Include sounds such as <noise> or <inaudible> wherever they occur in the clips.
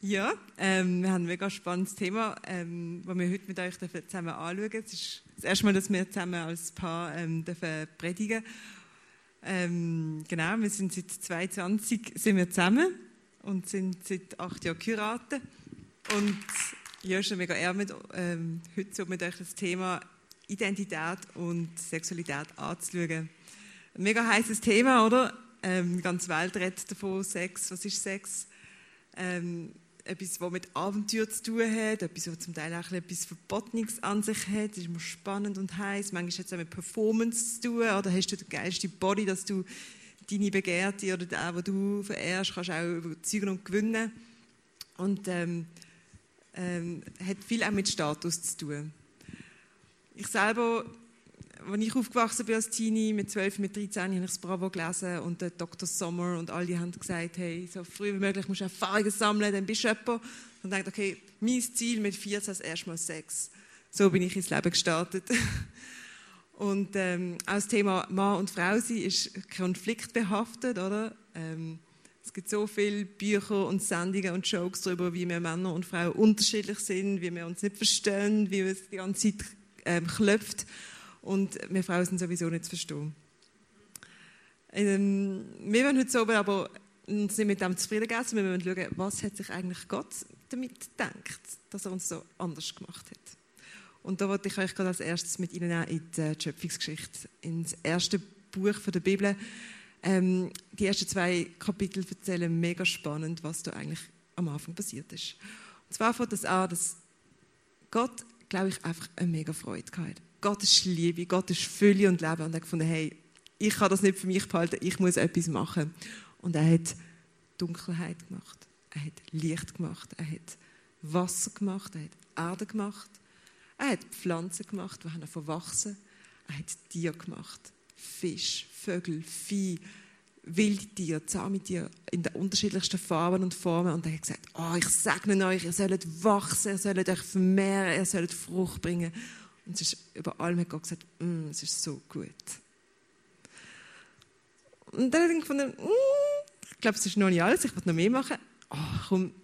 Ja, ähm, wir haben ein mega spannendes Thema, ähm, das wir heute mit euch zusammen anschauen dürfen. Es ist das erste Mal, dass wir zusammen als Paar ähm, dürfen predigen ähm, Genau, wir sind seit 22 sind wir zusammen und sind seit acht Jahren geheiratet. Und ja, ist mega eher mit, ähm, heute so mit euch das Thema Identität und Sexualität anzuschauen. Ein mega heißes Thema, oder? Ähm, die ganze Welt redet davon, Sex, was ist Sex? Ähm, etwas, was mit Abenteuer zu tun hat, etwas, was zum Teil auch etwas Verbotenes an sich hat. Das ist immer spannend und heiß. Manchmal hat es auch mit Performance zu tun. Oder hast du den geilsten Body, dass du deine Begehrte oder den, den du verehrst, kannst auch überzeugen und gewinnen. Und ähm, ähm, hat viel auch mit Status zu tun. Ich selber als ich aufgewachsen bin als Teenie, mit 12, mit 13, habe ich das Bravo gelesen und der Dr. Sommer und alle haben gesagt, hey, so früh wie möglich musst du Erfahrungen sammeln, dann bist du jemand. Und dachte, okay, mein Ziel mit 14 ist erstmal Sex. So bin ich ins Leben gestartet. <laughs> Und ähm, auch das Thema Mann und Frau sein ist konfliktbehaftet, oder? Ähm, es gibt so viele Bücher und Sendungen und Jokes darüber, wie wir Männer und Frauen unterschiedlich sind, wie wir uns nicht verstehen, wie es die ganze Zeit ähm, klopft und wir Frauen sind sowieso nicht zu verstehen. Ähm, wir wollen heute oben aber uns nicht mit dem zufrieden geben, sondern wir wollen schauen, was hat sich eigentlich Gott damit gedacht, dass er uns so anders gemacht hat. Und da wollte ich euch gerade als erstes mit Ihnen in die Schöpfungsgeschichte, ins erste Buch der Bibel. Ähm, die ersten zwei Kapitel erzählen mega spannend, was da eigentlich am Anfang passiert ist. Und zwar fängt das an, dass Gott, glaube ich, einfach eine mega Freude hatte. Gott ist Liebe, Gott ist Fülle und Leben. Und er hat gefunden, hey, ich kann das nicht für mich behalten, ich muss etwas machen. Und er hat Dunkelheit gemacht, er hat Licht gemacht, er hat Wasser gemacht, er hat Erde gemacht, er hat Pflanzen gemacht, die haben verwachsen. Er hat Tiere gemacht, Fisch, Vögel, Vieh, Wildtiere, Zahntiere in den unterschiedlichsten Farben und Formen. Und er hat gesagt, oh, ich segne euch, ihr sollt wachsen, ihr sollt euch vermehren, ihr sollt Frucht bringen. Und es ist über allem hat Gott gesagt, mm, es ist so gut. Und dann habe ich gefunden, mm, ich glaube, es ist noch nicht alles, ich will noch mehr machen. Oh, komm,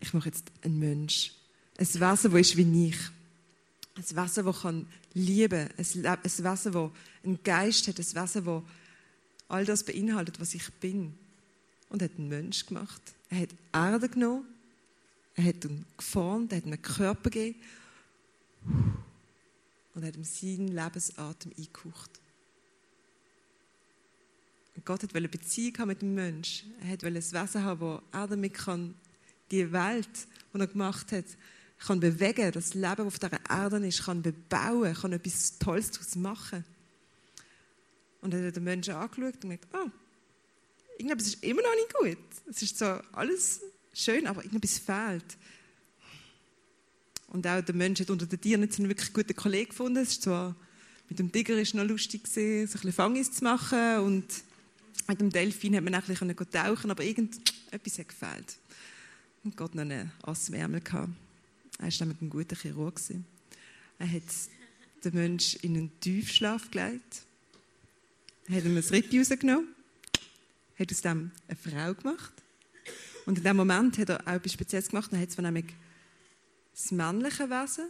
ich mache jetzt einen Mensch. Ein Wesen, das ist wie ich. Ein Wesen, das kann lieben kann. Ein Wesen, das einen Geist hat. Ein Wesen, das all das beinhaltet, was ich bin. Und hat einen Mensch gemacht. Er hat Erde genommen. Er hat ihn geformt. Er hat einen Körper gegeben und hat ihm seinen Lebensatem eingehaucht. Und Gott wollte eine Beziehung haben mit dem Menschen. Er wollte ein Wesen haben, wo er damit kann, die Welt, die er gemacht hat, kann bewegen, das Leben, das auf dieser Erde ist, kann bebauen, kann etwas Tolles daraus machen. Und er hat den Menschen angeschaut und gesagt, oh, irgendetwas ist immer noch nicht gut. Es ist so alles schön, aber irgendetwas fehlt. Und auch der Mensch hat unter den Tieren so einen wirklich guten Kollegen gefunden. Es ist zwar, mit dem Tiger ist noch lustig gewesen, so ein bisschen Fangis zu machen und mit dem Delfin hat man auch ein bisschen tauchen, aber irgendetwas hat gefehlt. Und Gott noch einen Ass im Ärmel gehabt. Er war nämlich ein guter Chirurg. Gewesen. Er hat den Menschen in einen Tiefschlaf gelegt, hat ihm ein Rippe rausgenommen, hat aus dem eine Frau gemacht. Und in dem Moment hat er auch etwas Spezielles gemacht. Er hat zwar nämlich das männliche Wesen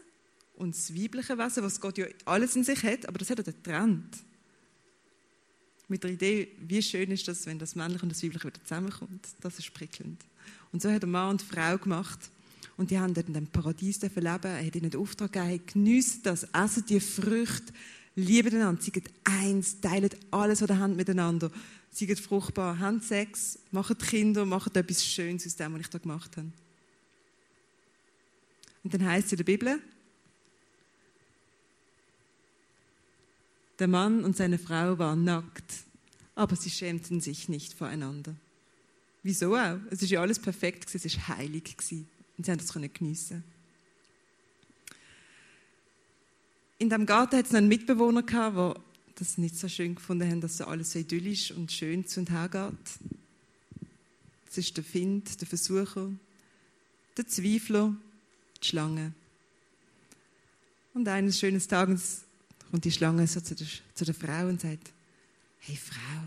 und das weibliche Wesen, was Gott ja alles in sich hat, aber das hat er getrennt. Mit der Idee, wie schön ist das, wenn das männliche und das weibliche wieder zusammenkommt. Das ist prickelnd. Und so hat er Mann und Frau gemacht. Und die haben dort in dem Paradies leben. Er hat ihnen den Auftrag gegeben, geniessen das, essen die Früchte, lieben einander, seid eins, teilen alles, was ihr habt miteinander, seid fruchtbar, habt Sex, macht Kinder, macht etwas Schönes aus dem, was ich da gemacht habe. Und dann heißt es in der Bibel, der Mann und seine Frau waren nackt, aber sie schämten sich nicht voreinander. Wieso auch? Es ist ja alles perfekt, es ist heilig und sie haben das geniessen. In dem Garten hat es einen Mitbewohner gehabt, der das nicht so schön gefunden haben, dass so alles so idyllisch und schön zu und her geht. Das ist der Find, der Versucher, der Zweifler, die Schlange. Und eines schönen Tages kommt die Schlange so zu der, zu der Frau und sagt, hey Frau,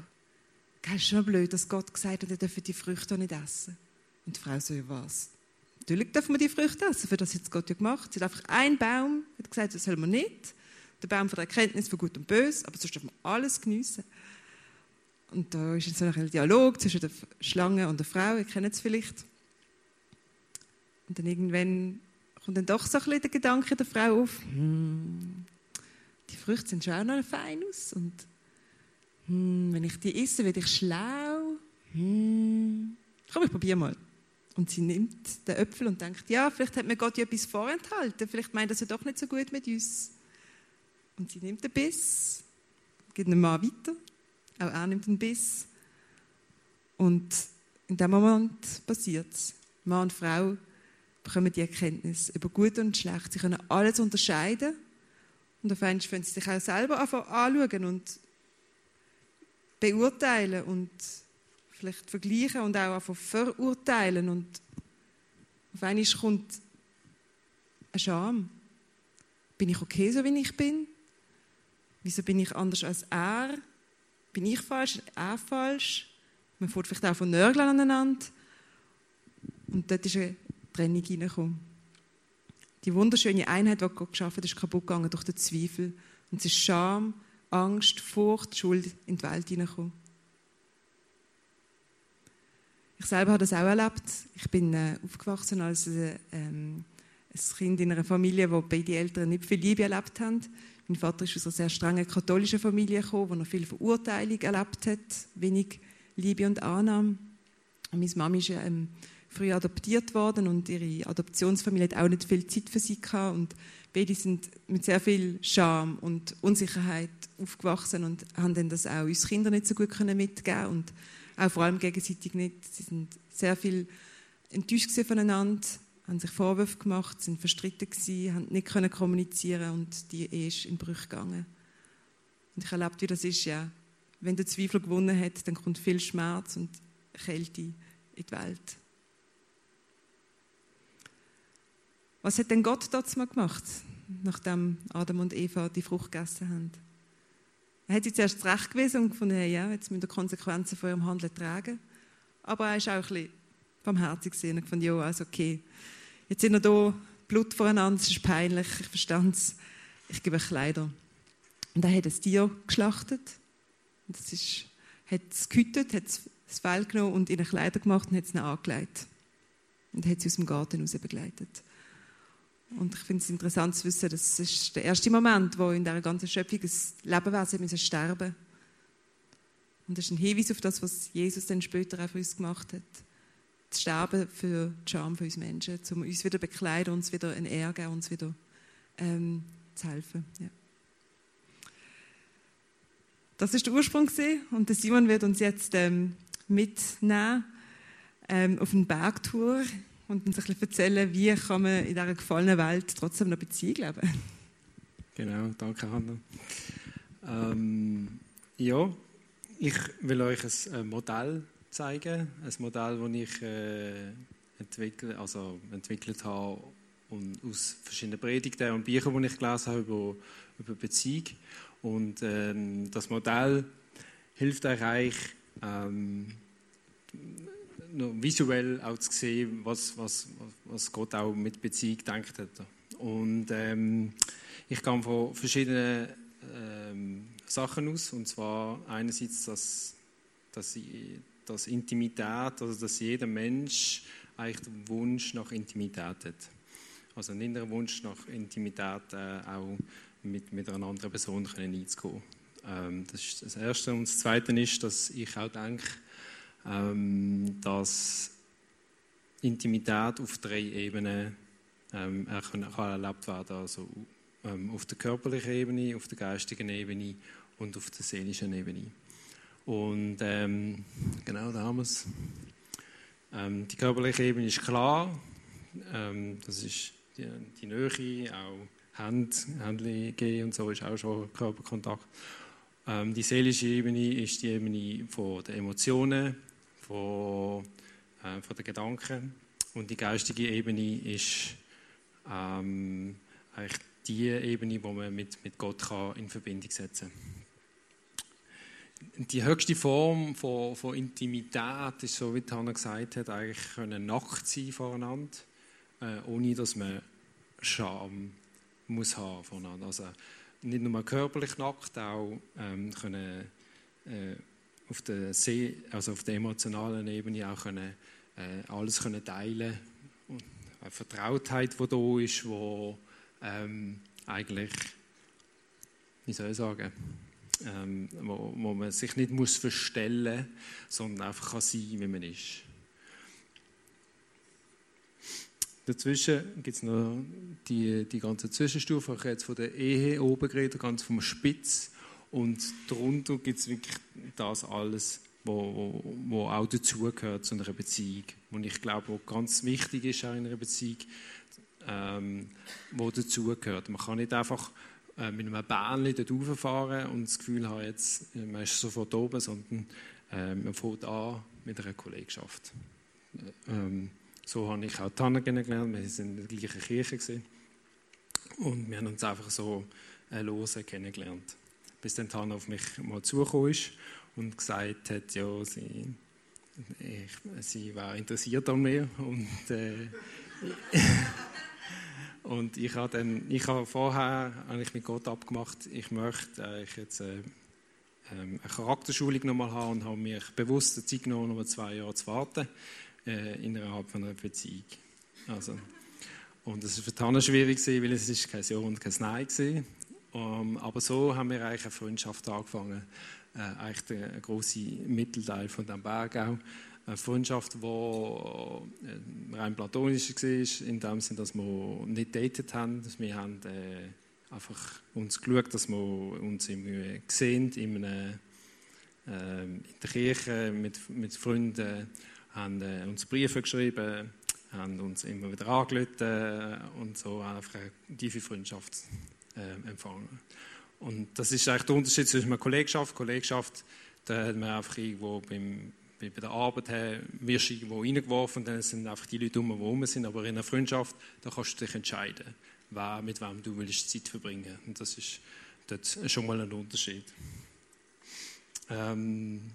gell, ist schon blöd, dass Gott gesagt hat, ihr dürft die Früchte nicht essen. Und die Frau so, ja was? natürlich dürfen wir die Früchte essen, für das hat Gott ja gemacht. Es hat einfach einen Baum, hat gesagt, das soll man nicht. Der Baum von der Erkenntnis von Gut und Böse, aber sonst dürfen wir alles geniessen. Und da ist so ein Dialog zwischen der Schlange und der Frau, ihr kennt es vielleicht. Und dann irgendwann kommt dann doch so ein bisschen der Gedanke der Frau auf, hm, die Früchte sehen schon auch noch fein aus und hm, wenn ich die esse, werde ich schlau. Hm, komm, ich probiere mal. Und sie nimmt den Äpfel und denkt, ja, vielleicht hat mir Gott ja etwas vorenthalten, vielleicht meint er es ja doch nicht so gut mit uns. Und sie nimmt den Biss, geht den Mann weiter, auch er nimmt den Biss. Und in dem Moment passiert es. Mann und Frau bekommen die Erkenntnis über Gut und Schlecht. Sie können alles unterscheiden. Und auf einmal können sie sich auch selber anschauen und beurteilen und vielleicht vergleichen und auch einfach verurteilen. Und auf einmal kommt eine Scham. Bin ich okay, so wie ich bin? Wieso bin ich anders als er? Bin ich falsch? Er falsch? Man fährt vielleicht auch von Nörgeln aneinander. Und dort ist eine Trennung hineingekommen. Die wunderschöne Einheit, die Gott geschaffen hat, ist kaputt gegangen durch den Zweifel. Und es ist Scham, Angst, Furcht, Schuld in die Welt hineingekommen. Ich selber habe das auch erlebt. Ich bin äh, aufgewachsen als äh, ähm, ein Kind in einer Familie, wo beide Eltern nicht viel Liebe erlebt haben. Mein Vater ist aus einer sehr strengen katholischen Familie gekommen, wo er viel Verurteilung erlebt hat, wenig Liebe und Annahme. Und meine Mama ist ähm, früh adoptiert worden und ihre Adoptionsfamilie hat auch nicht viel Zeit für sie gehabt und beide sind mit sehr viel Scham und Unsicherheit aufgewachsen und haben dann das auch uns Kinder nicht so gut können mitgeben und auch vor allem gegenseitig nicht. Sie sind sehr viel enttäuscht voneinander, haben sich Vorwürfe gemacht, sind verstritten gewesen, haben nicht können kommunizieren und die Ehe ist in Brüche gegangen. Und ich erlebe, wie das ist, ja. Wenn der Zweifel gewonnen hat, dann kommt viel Schmerz und Kälte in die Welt. Was hat denn Gott mal gemacht, nachdem Adam und Eva die Frucht gegessen haben? Er hat sie zuerst zurecht gewesen und gefunden, hey, ja, jetzt müssen wir Konsequenzen von ihrem Handeln tragen. Aber er ist auch ein bisschen barmherzig gesehen und gefunden, ja, also okay, jetzt sind wir hier, Blut voreinander, es ist peinlich, ich verstand es, ich gebe Kleider. Und er hat ein Tier geschlachtet. Und das ist, hat es gehütet, hat das Fell genommen und in Kleider gemacht und hat es angelegt. Und hat sie aus dem Garten raus begleitet. Und ich finde es interessant zu wissen, das ist der erste Moment, wo in dieser ganzen Schöpfung das Lebewesen müssen sterben Und das ist ein Hinweis auf das, was Jesus dann später auch für uns gemacht hat. Das Sterben für die Scham für uns Menschen, um uns wieder bekleiden, uns wieder ein geben, uns wieder ähm, zu helfen. Ja. Das ist der Ursprung gewesen. und der Simon wird uns jetzt ähm, mitnehmen ähm, auf eine Bergtour und uns ein erzählen, wie kann man in dieser gefallenen Welt trotzdem noch Beziehung leben. Genau, danke Hanna. Ähm, ja, ich will euch ein Modell zeigen, ein Modell, das ich äh, entwickelt, also entwickelt habe und aus verschiedenen Predigten und Büchern, die ich gelesen habe über, über Beziehung. Und ähm, das Modell hilft euch eigentlich, ähm, visuell auch zu sehen, was, was, was Gott auch mit Beziehung denkt hat. Und ähm, ich gehe von verschiedenen ähm, Sachen aus. Und zwar einerseits, dass, dass, dass Intimität, also dass jeder Mensch eigentlich den Wunsch nach Intimität hat. Also einen inneren Wunsch nach Intimität äh, auch mit, mit einer anderen Person können einzugehen. Ähm, das ist das Erste. Und das Zweite ist, dass ich auch denke, ähm, dass Intimität auf drei Ebenen ähm, kann, erlebt werden also ähm, auf der körperlichen Ebene, auf der geistigen Ebene und auf der seelischen Ebene. Und ähm, genau, da haben wir es. Ähm, die körperliche Ebene ist klar, ähm, das ist die, die Nähe, auch Hand, Händchen gehen und so ist auch schon Körperkontakt. Ähm, die seelische Ebene ist die Ebene der Emotionen, von, äh, von den Gedanken. Und die geistige Ebene ist ähm, eigentlich die Ebene, wo man mit, mit Gott kann in Verbindung setzen kann. Die höchste Form von, von Intimität ist, so wie Hannah gesagt hat, eigentlich können nackt sein voreinander. äh, ohne dass man Scham muss haben voneinander. Also nicht nur körperlich nackt, auch ähm, können, äh, auf, der See, also auf der emotionalen Ebene auch können, äh, alles können teilen und eine Vertrautheit, die da ist, wo ähm, eigentlich, wie soll ich sagen, ähm, wo, wo, man sich nicht muss verstellen muss, sondern einfach kann sein, wie man ist. Dazwischen gibt es noch die, die ganze Zwischenstufe. Ich habe jetzt von der Ehe oben geredet, ganz vom Spitz. Und darunter gibt es wirklich das alles, wo, wo, wo auch dazugehört zu einer Beziehung. Und ich glaube, was ganz wichtig ist auch in einer Beziehung, ähm, wo dazugehört. Man kann nicht einfach äh, mit einem Bähnchen dort rauffahren und das Gefühl haben, jetzt, äh, man ist sofort oben, sondern äh, man fängt an mit einer Kollegschaft. Ähm, so habe ich auch Tanner kennengelernt. Wir sind in der gleichen Kirche. Gewesen. Und wir haben uns einfach so äh, lose kennengelernt. Bis dann Tanner auf mich mal zugekommen ist und gesagt hat, ja, sie, ich, sie war interessiert an mir. Und, äh, <laughs> und ich habe dann, ich habe vorher eigentlich mit Gott abgemacht, ich möchte äh, ich jetzt äh, ähm, eine Charakterschulung nochmal haben und habe mich bewusst die Zeit genommen, noch zwei Jahre zu warten äh, innerhalb von einer Beziehung. Also, und das war für Tanne schwierig, weil es ist kein Ja und kein Nein war. Um, aber so haben wir eigentlich eine Freundschaft angefangen. Äh, eigentlich der große Mittelteil von dem Berg auch. Eine Freundschaft, die äh, rein platonisch war, in dem Sinne, dass wir nicht datet haben. Wir haben äh, einfach uns geschaut, dass wir uns irgendwie sehen in, einem, äh, in der Kirche mit, mit Freunden haben äh, uns Briefe geschrieben, haben uns immer wieder angerufen und so einfach eine tiefe Freundschaft äh, empfangen. Und das ist eigentlich der Unterschied zwischen einer Kollegschaft. Kollegschaft, da hat man einfach irgendwo beim, bei der Arbeit her, wirst irgendwo reingeworfen und dann sind einfach die Leute um, die rum sind. Aber in einer Freundschaft, da kannst du dich entscheiden, wer, mit wem du willst Zeit verbringen Und das ist dort schon mal ein Unterschied. Ähm,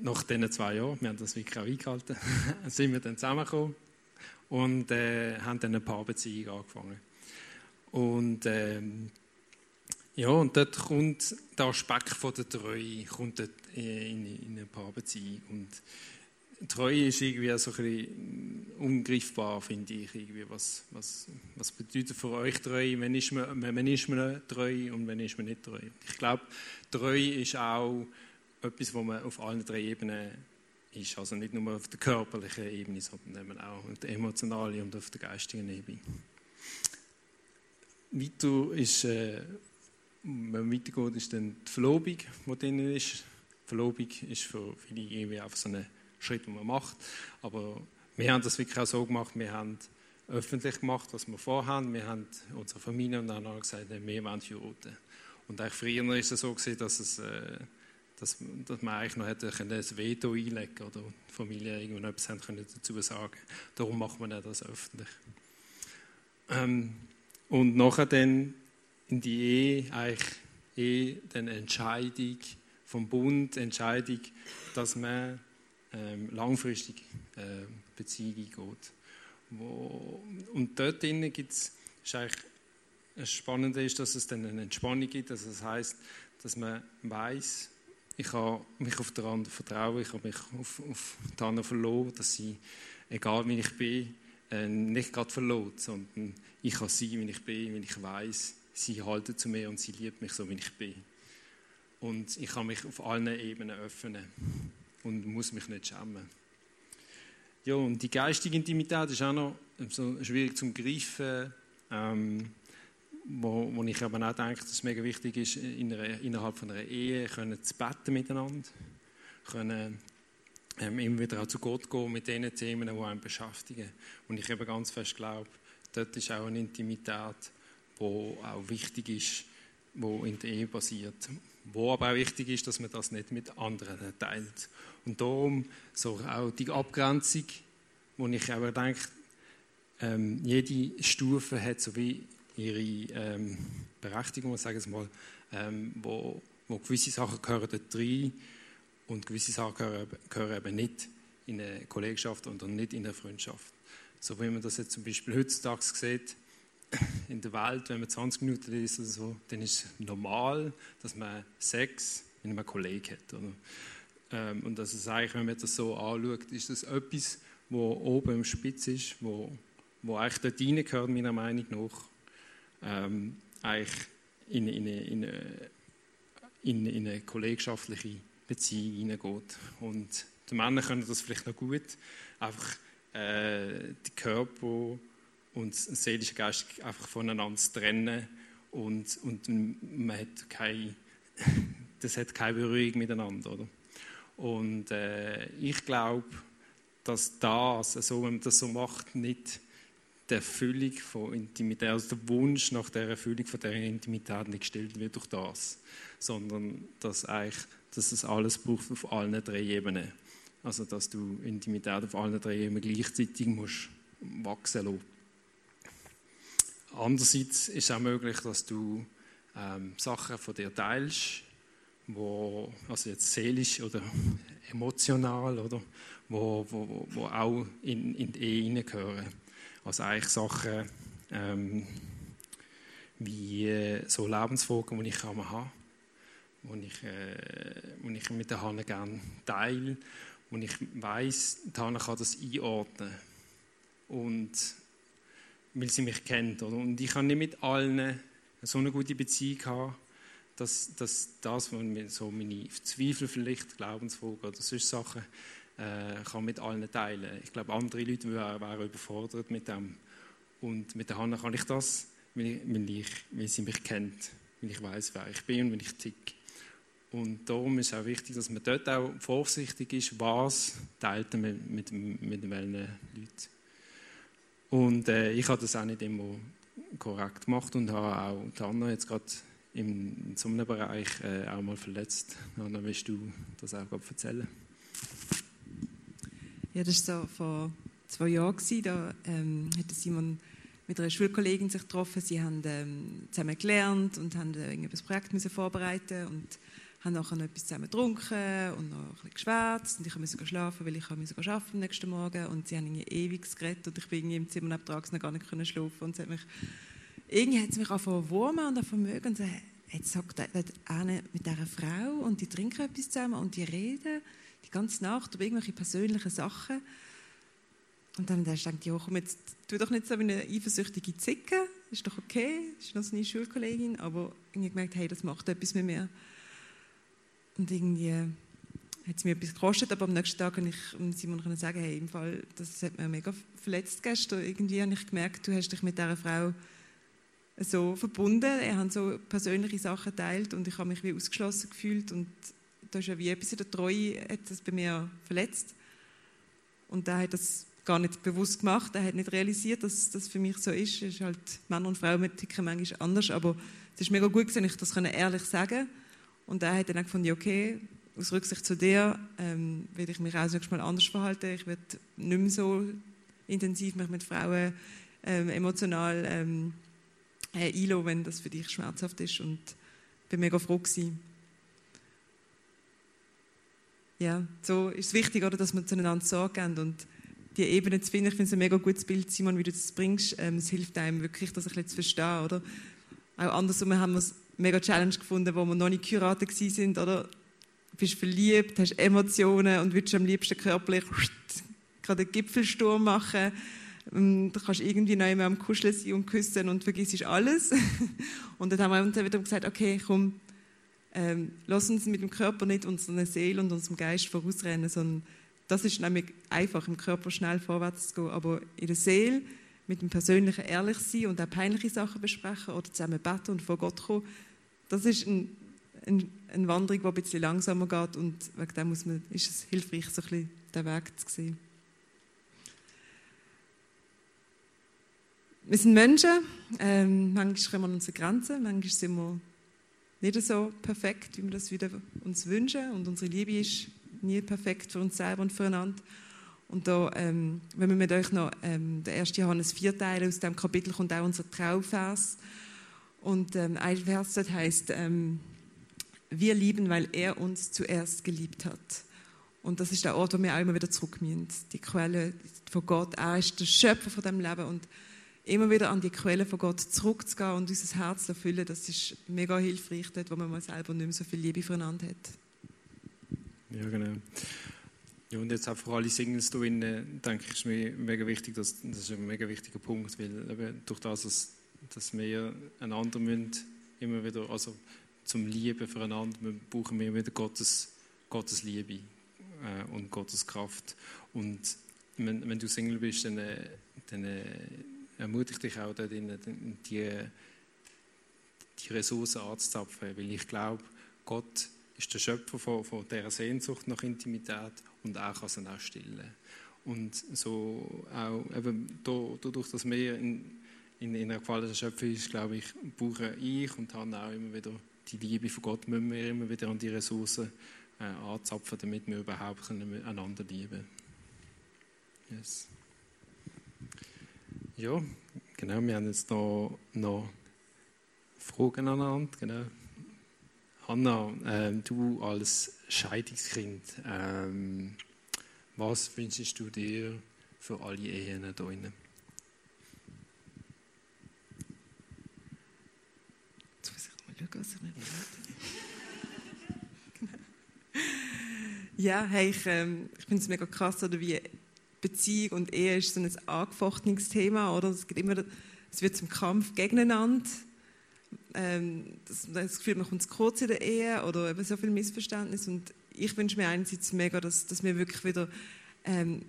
nach diesen zwei Jahren, wir haben das wirklich auch eingehalten, <laughs> sind wir dann zusammengekommen und äh, haben dann eine Paarbeziehung angefangen. Und ähm, ja, und dort kommt der Aspekt von der Treue kommt dort in, in eine Paarbeziehung. Und Treue ist irgendwie so ein bisschen ungreifbar, finde ich. Irgendwie. Was, was, was bedeutet für euch Treue? Wenn ist, man, wenn ist man treu und wenn ist man nicht treu? Ich glaube, Treue ist auch etwas, wo man auf allen drei Ebenen ist. Also nicht nur auf der körperlichen Ebene, sondern auch auf der emotionalen und auf der geistigen Ebene. Weiter ist, äh, wenn man weitergeht, ist dann die Verlobung, die drin ist. Die Verlobung ist für viele irgendwie einfach so ein Schritt, den man macht. Aber wir haben das wirklich auch so gemacht, wir haben öffentlich gemacht, was wir vorhaben. Wir haben unserer Familie und anderen gesagt, wir wollen heiraten. Und eigentlich früher war es so, gewesen, dass es... Äh, dass, dass man eigentlich noch hätte ein Veto einlegen können oder die Familie haben können dazu sagen Darum macht man das öffentlich. Ähm, und nachher dann in die Ehe eigentlich eh dann Entscheidung vom Bund, Entscheidung, dass man ähm, langfristig äh, Beziehungen geht. Wo, und dort drinnen gibt es, eigentlich das Spannende ist, dass es dann eine Entspannung gibt, also das heißt, dass man weiß, ich habe mich auf den anderen vertrauen, ich habe mich auf, auf die anderen verloren, dass sie, egal wie ich bin, äh, nicht gerade verloren, sondern ich kann sein, wie ich bin, wenn ich weiß, sie halten zu mir und sie liebt mich so, wie ich bin. Und ich kann mich auf allen Ebenen öffnen und muss mich nicht schämen. Ja, und die geistige Intimität ist auch noch so schwierig zu greifen. Ähm, wo, wo ich aber auch denke, dass es mega wichtig ist, in einer, innerhalb von einer Ehe können zu beten miteinander, können ähm, immer wieder auch zu Gott gehen mit den Themen, die einen beschäftigen. Und ich eben ganz fest glaube, dort ist auch eine Intimität, die auch wichtig ist, die in der Ehe passiert. Wo aber auch wichtig ist, dass man das nicht mit anderen teilt. Und darum so auch die Abgrenzung, wo ich aber denke, ähm, jede Stufe hat so wie ihre ähm, Berechtigung, sagen wir mal, ähm, wo, wo gewisse Sachen gehören dort rein und gewisse Sachen gehören, eben nicht in eine Kollegschaft und nicht in eine Freundschaft. So wie man das jetzt zum Beispiel heutzutage sieht, <coughs> in der Welt, wenn man 20 Minuten liest oder so, dann ist es normal, dass man Sex mit einem Kollegen hat. Oder? Ähm, und das ist eigentlich, wenn man das so anschaut, ist das etwas, wo oben im Spitz ist, wo, wo eigentlich dort reingehört, meiner Meinung nach, ähm, eigentlich in, in, in, in, in eine kollegschaftliche Beziehung hineingeht. Und die Männer können das vielleicht noch gut, einfach äh, die Körper und das seelische Geist einfach voneinander zu trennen und, und man hat keine, <laughs> das hat keine Berührung miteinander. Oder? Und äh, ich glaube, dass das, also wenn man das so macht, nicht der Erfüllung von Intimität, also der Wunsch nach der Erfüllung von der Intimität nicht gestellt wird durch das, sondern dass eigentlich, dass es alles braucht auf allen drei Ebenen. Also dass du Intimität auf allen drei Ebenen gleichzeitig musst wachsen lassen. Andererseits ist es auch möglich, dass du ähm, Sachen von dir teilst, wo, also jetzt seelisch oder <laughs> emotional, oder, wo, wo, wo auch in, in die Ehe hineingehören. Also eigentlich Sachen ähm, wie äh, so Lebensfragen, die ich haben die ich, äh, ich mit der Hanne gerne teile, wo ich weiß, die Hanne kann das einordnen und weil sie mich kennt. Oder? Und ich kann nicht mit allen so eine gute Beziehung haben, dass, dass das, was so meine Zweifel vielleicht, Glaubensfragen oder sonst Sachen, äh, kann mit allen teilen. Ich glaube, andere Leute wären, wären überfordert mit dem. Und mit der Hanna kann ich das, weil, ich, weil, sie mich kennt, weil ich weiß, wer ich bin und wie ich ticke. Und darum ist es auch wichtig, dass man dort auch vorsichtig ist, was teilt man mit, mit, mit welchen Leuten. Und äh, ich habe das auch nicht immer korrekt gemacht und habe auch Anna jetzt gerade in so einem Bereich äh, auch mal verletzt. Anna, willst du das auch erzählen? Ja, das war so vor zwei Jahren. Da ähm, hat Simon mit einer Schulkollegin sich getroffen. Sie haben ähm, zusammen gelernt und haben äh, ein Projekt müssen vorbereiten und haben nachher noch etwas zusammen getrunken und noch ein bisschen geschwärzt. Und ich musste schlafen, weil ich musste arbeiten am nächsten Morgen. Und sie haben irgendwie ewig geredet und ich bin im Zimmer nebenan noch gar nicht können schlafen. Und hat mich, irgendwie hat es mich angefangen wurmen und vermögen und so, jetzt sagt einer mit dieser Frau und die trinken etwas zusammen und die reden die ganze Nacht über irgendwelche persönlichen Sachen. Und dann habe ich gedacht, ja komm, jetzt tu doch nicht so wie eine eifersüchtige Zicke, ist doch okay, ist noch so eine Schulkollegin, aber ich gemerkt, hey, das macht etwas mit mir. Und irgendwie hat es mir etwas gekostet, aber am nächsten Tag konnte ich Simon sagen, hey, im Fall, das hat mir mega verletzt gestern. Irgendwie habe ich gemerkt, du hast dich mit dieser Frau so verbunden, er hat so persönliche Sachen geteilt und ich habe mich wie ausgeschlossen gefühlt und da ist ja wie etwas in der Treue, hat das bei mir verletzt. Und er hat das gar nicht bewusst gemacht, er hat nicht realisiert, dass das für mich so ist. Es ist halt, Männer und Frauen ticken manchmal anders, aber es ist mega gut, dass ich das ehrlich sagen konnte und er hat dann gefunden, okay, aus Rücksicht zu dir ähm, werde ich mich auch nächstes Mal anders verhalten. Ich werde nicht mehr so intensiv mich mit Frauen ähm, emotional ähm, äh, einlassen, wenn das für dich schmerzhaft ist. Und ich bin mega froh gewesen. Ja, so ist es wichtig, oder, dass wir zueinander Sorge haben und die Ebene zu finden. Ich finde es ein mega gutes Bild, Simon, wie du das bringst. Ähm, es hilft einem wirklich, das ein bisschen zu verstehen, oder? Auch andersrum haben wir es mega Challenge gefunden, wo wir noch nicht geheiratet sind, oder? Du bist verliebt, hast Emotionen und willst am liebsten körperlich <laughs> gerade einen Gipfelsturm machen. Ähm, du kannst irgendwie noch immer am Kuscheln sein und küssen und vergisst alles. <laughs> Und dann haben wir uns wieder gesagt, okay, komm, ähm, lass uns mit dem Körper nicht unserer Seele und unserem Geist vorausrennen, sondern das ist nämlich einfach, im Körper schnell vorwärts zu gehen, aber in der Seele mit dem persönlichen ehrlich sein und auch peinliche Sachen besprechen oder zusammen beten und vor Gott kommen, das ist ein, ein, eine Wanderung, die ein bisschen langsamer geht und wegen dem muss man, ist es hilfreich, so ein bisschen den Weg zu sehen. Wir sind Menschen, ähm, manchmal kommen wir an unsere Grenzen, manchmal sind wir nicht so perfekt, wie wir das wieder uns wünschen und unsere Liebe ist nie perfekt für uns selber und füreinander. Und da, ähm, wenn wir mit euch noch ähm, den 1. Johannes 4 teilen, aus dem Kapitel kommt auch unser Trauvers. Und ähm, ein Vers dort heißt, ähm, wir lieben, weil er uns zuerst geliebt hat. Und das ist der Ort, wo wir auch immer wieder zurück müssen. Die Quelle von Gott. Er ist der Schöpfer von dem Leben und immer wieder an die Quelle von Gott zurückzugehen und unser Herz zu füllen, das ist mega hilfreich dort, wo man mal selber nicht mehr so viel Liebe füreinander hat. Ja, genau. Ja, und jetzt auch für alle Singles drinnen, denke ich, ist mir mega wichtig, dass, das ist ein mega wichtiger Punkt, weil eben durch das, dass, dass wir einander müssen, immer wieder, also zum Lieben füreinander, wir brauchen wir wieder Gottes, Gottes Liebe äh, und Gottes Kraft. Und wenn, wenn du Single bist, dann, äh, dann äh, ermutige dich auch dort in, die, die Ressourcen anzuzapfen, weil ich glaube, Gott ist der Schöpfer von, von dieser Sehnsucht nach Intimität und er kann sie auch stillen. Und so auch eben dadurch, dass wir in, in, in einer gefallenen Schöpfung ist, glaube ich, brauche ich und habe auch immer wieder die Liebe von Gott, müssen wir immer wieder an die Ressourcen äh, anzapfen, damit wir überhaupt einander lieben können. Yes. Ja, genau, wir haben jetzt da noch Fragen aneinander. Genau. Hanna, äh, du als Scheidungskind, ähm, was wünschst du dir für alle Ehen da drinnen? Jetzt muss ich mal schauen, was ich mir Ja, hey, ich, ähm, ich finde es mega krass, oder wie Beziehung und Ehe ist so ein angefochtenes Thema, oder? Es, gibt immer, es wird zum Kampf gegeneinander. Ähm, das, das Gefühl, man kommt zu kurz in der Ehe oder eben so viel Missverständnis. Und ich wünsche mir einerseits mega, dass, dass wir wirklich wieder ähm,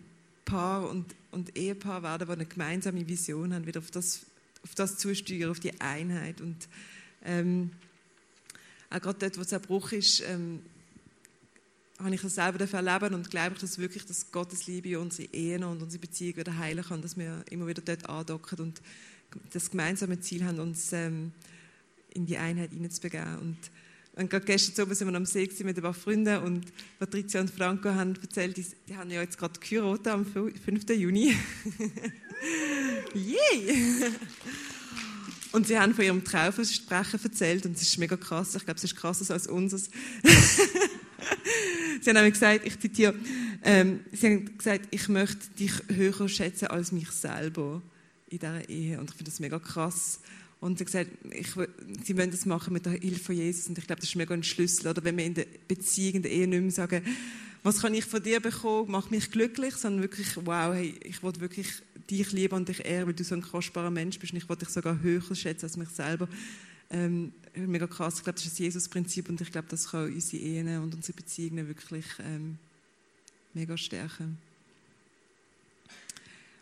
Paar und, und Ehepaar werden, die eine gemeinsame Vision haben, wieder auf das, auf das zusteuern, auf die Einheit. Und ähm, auch gerade dort, wo es Bruch ist, ähm, habe ich das selber erleben und glaube ich, dass wirklich dass Gottes Liebe unsere Ehen und unsere Beziehung wieder heilen kann, dass wir immer wieder dort andocken und das gemeinsame Ziel haben, uns ähm, in die Einheit hineinzubegeben. Und, und gerade gestern Abend sind wir am See mit ein paar Freunden und Patricia und Franco haben erzählt, die, die haben ja jetzt gerade geheiratet am 5. Juni. <laughs> Yay! <laughs> Und sie haben von ihrem Traufensprechen erzählt und es ist mega krass. Ich glaube, es ist krasser als unseres. <laughs> sie haben nämlich gesagt, ich zitiere, ähm, sie haben gesagt, ich möchte dich höher schätzen als mich selber in dieser Ehe. Und ich finde das mega krass. Und sie haben gesagt, ich, sie wollen das machen mit der Hilfe von Jesus. Und ich glaube, das ist mega ein Schlüssel. Oder wenn wir in der Beziehung, in der Ehe nicht mehr sagen, was kann ich von dir bekommen, mach mich glücklich, sondern wirklich, wow, hey, ich will wirklich dich lieben und dich ehren, weil du so ein kostbarer Mensch bist und ich will dich sogar höher schätzen als mich selber. Ähm, mega krass. Ich glaube, das ist das Jesus-Prinzip und ich glaube, das kann unsere Ehen und unsere Beziehungen wirklich ähm, mega stärken.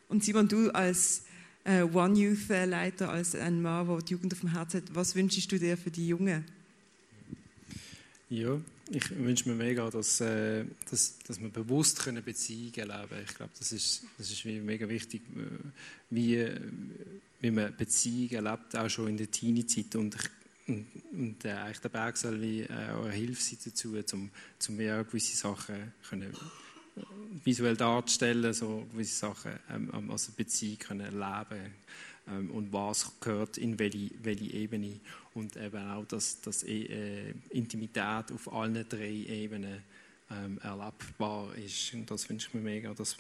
Und Simon, du als äh, One Youth-Leiter, als ein Mann, der die Jugend auf dem Herzen hat, was wünschst du dir für die Jungen? Ja, ich wünsche mir mega, dass, äh, dass, dass wir bewusst können Beziehungen leben. Ich glaube, das ist, das ist mega wichtig, äh, wie, wie man Beziehungen lebt, auch schon in der Teenie-Zeit. Und, und, und äh, der Berg soll wie, äh, eine Hilfe sein dazu, um, um gewisse Sachen können, visuell darzustellen, so gewisse Sachen ähm, also Beziehung können leben ähm, und was gehört in welche, welche Ebene und eben auch, dass, dass äh, Intimität auf allen drei Ebenen ähm, erlebbar ist. Und das wünsche ich mir mega, dass,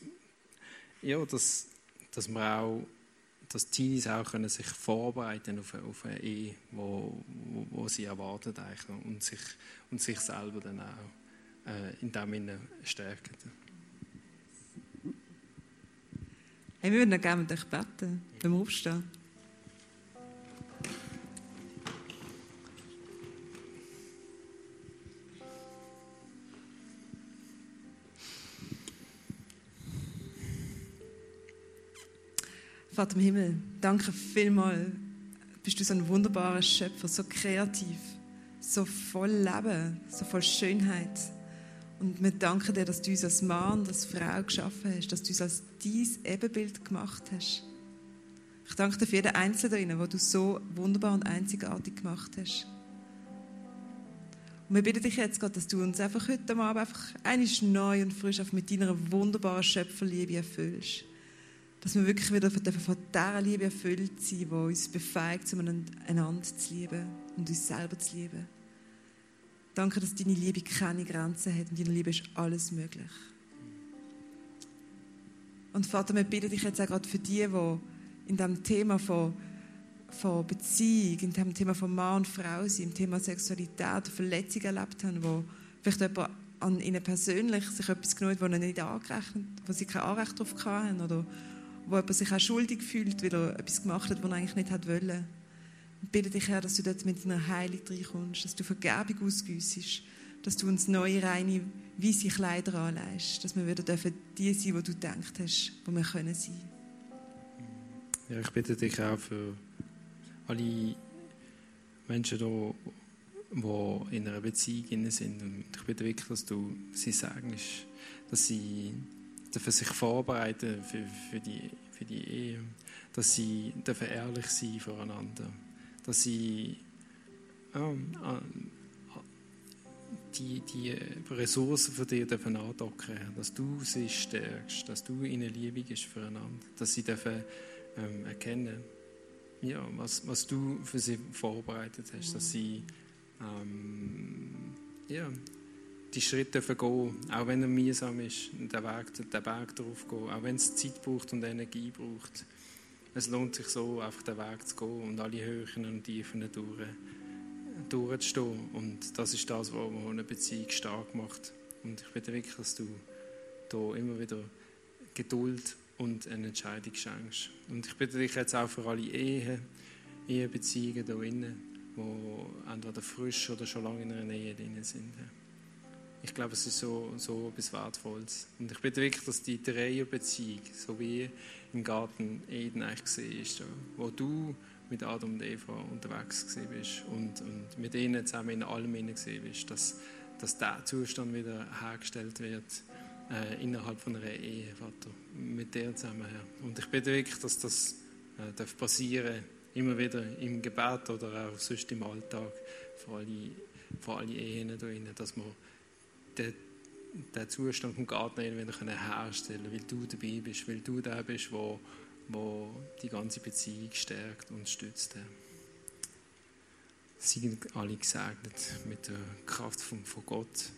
ja, dass, dass wir auch dass Teenies auch können sich vorbereiten auf, auf eine Ehe, wo, wo, wo sie erwarten eigentlich, und, sich, und sich selber dann auch äh, in dem Sinne stärken. Hey, wir würden gerne mit euch beten, wenn wir aufstehen. Vater im Himmel, danke vielmals. Bist du so ein wunderbarer Schöpfer, so kreativ, so voll Leben, so voll Schönheit. Und wir danken dir, dass du uns als Mann als Frau geschaffen hast, dass du uns als dein Ebenbild gemacht hast. Ich danke dir für jeden Einzelnen, wo du so wunderbar und einzigartig gemacht hast. Und wir bitten dich jetzt, Gott, dass du uns einfach heute Abend einfach eines neu und frisch mit deiner wunderbaren Schöpferliebe erfüllst dass wir wirklich wieder von dieser Liebe erfüllt sind, die uns befähigt, einander zu lieben und uns selber zu lieben. Danke, dass deine Liebe keine Grenzen hat und deine Liebe ist alles möglich. Und Vater, wir bitten dich jetzt auch gerade für die, die in diesem Thema von, von Beziehung, in dem Thema von Mann und Frau sind, im Thema Sexualität, Verletzungen erlebt haben, wo vielleicht jemand an ihnen persönlich sich etwas genommen hat, wo, nicht angerechnet, wo sie kein Anrecht darauf hatten oder wo jemand sich auch schuldig fühlt, weil er etwas gemacht hat, was er eigentlich nicht hat wollen. Ich bitte dich, Herr, dass du dort mit deiner Heilung reinkommst, dass du Vergebung ausgüssest, dass du uns neue, reine, weiße Kleider anlegst, dass wir wieder dürfen die sein, die du gedacht hast, wo wir können sein. Ja, ich bitte dich auch für alle Menschen hier, die in einer Beziehung sind. Und ich bitte wirklich, dass du sie sagst, dass sie dürfen sich vorbereiten für, für, die, für die Ehe, dass sie dürfen ehrlich sein voreinander, dass sie ähm, die, die Ressourcen von dir dürfen andocken, dass du sie stärkst, dass du ihnen Liebe gibst füreinander, dass sie dürfen ähm, erkennen, ja, was, was du für sie vorbereitet hast, dass sie ähm, ja, die Schritte gehen, auch wenn er mühsam ist, den Weg, den Weg darauf gehen, auch wenn es Zeit braucht und Energie braucht. Es lohnt sich so, einfach den Weg zu gehen und alle Höhen und Tiefen durch, durchzustehen. Und das ist das, was eine Beziehung stark macht. Und ich bitte wirklich, dass du da immer wieder Geduld und eine Entscheidung schenkst. Und ich bitte dich jetzt auch für alle Ehen, Ehebeziehungen hier drinnen, die entweder frisch oder schon lange in einer Ehe drin sind. Ich glaube, es ist so, so etwas Wertvolles. Und ich bitte wirklich, dass die Dreierbeziehung, so wie im Garten Eden eigentlich gesehen wo du mit Adam und Eva unterwegs bist und, und mit ihnen zusammen in allem gesehen bist, dass, dass der Zustand wieder hergestellt wird äh, innerhalb von einer Ehe, Vater, mit dir zusammen, Herr. Und ich bitte wirklich, dass das äh, darf passieren immer wieder im Gebet oder auch sonst im Alltag, vor alle, vor alle Ehen da drin, dass wir den, den Zustand vom Garten wieder herstellen können, weil du dabei bist, weil du der bist, wo, wo die ganze Beziehung stärkt und stützt. Sie alle gesegnet mit der Kraft von, von Gott,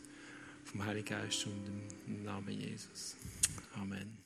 vom Heiligen Geist und im Namen Jesus. Amen.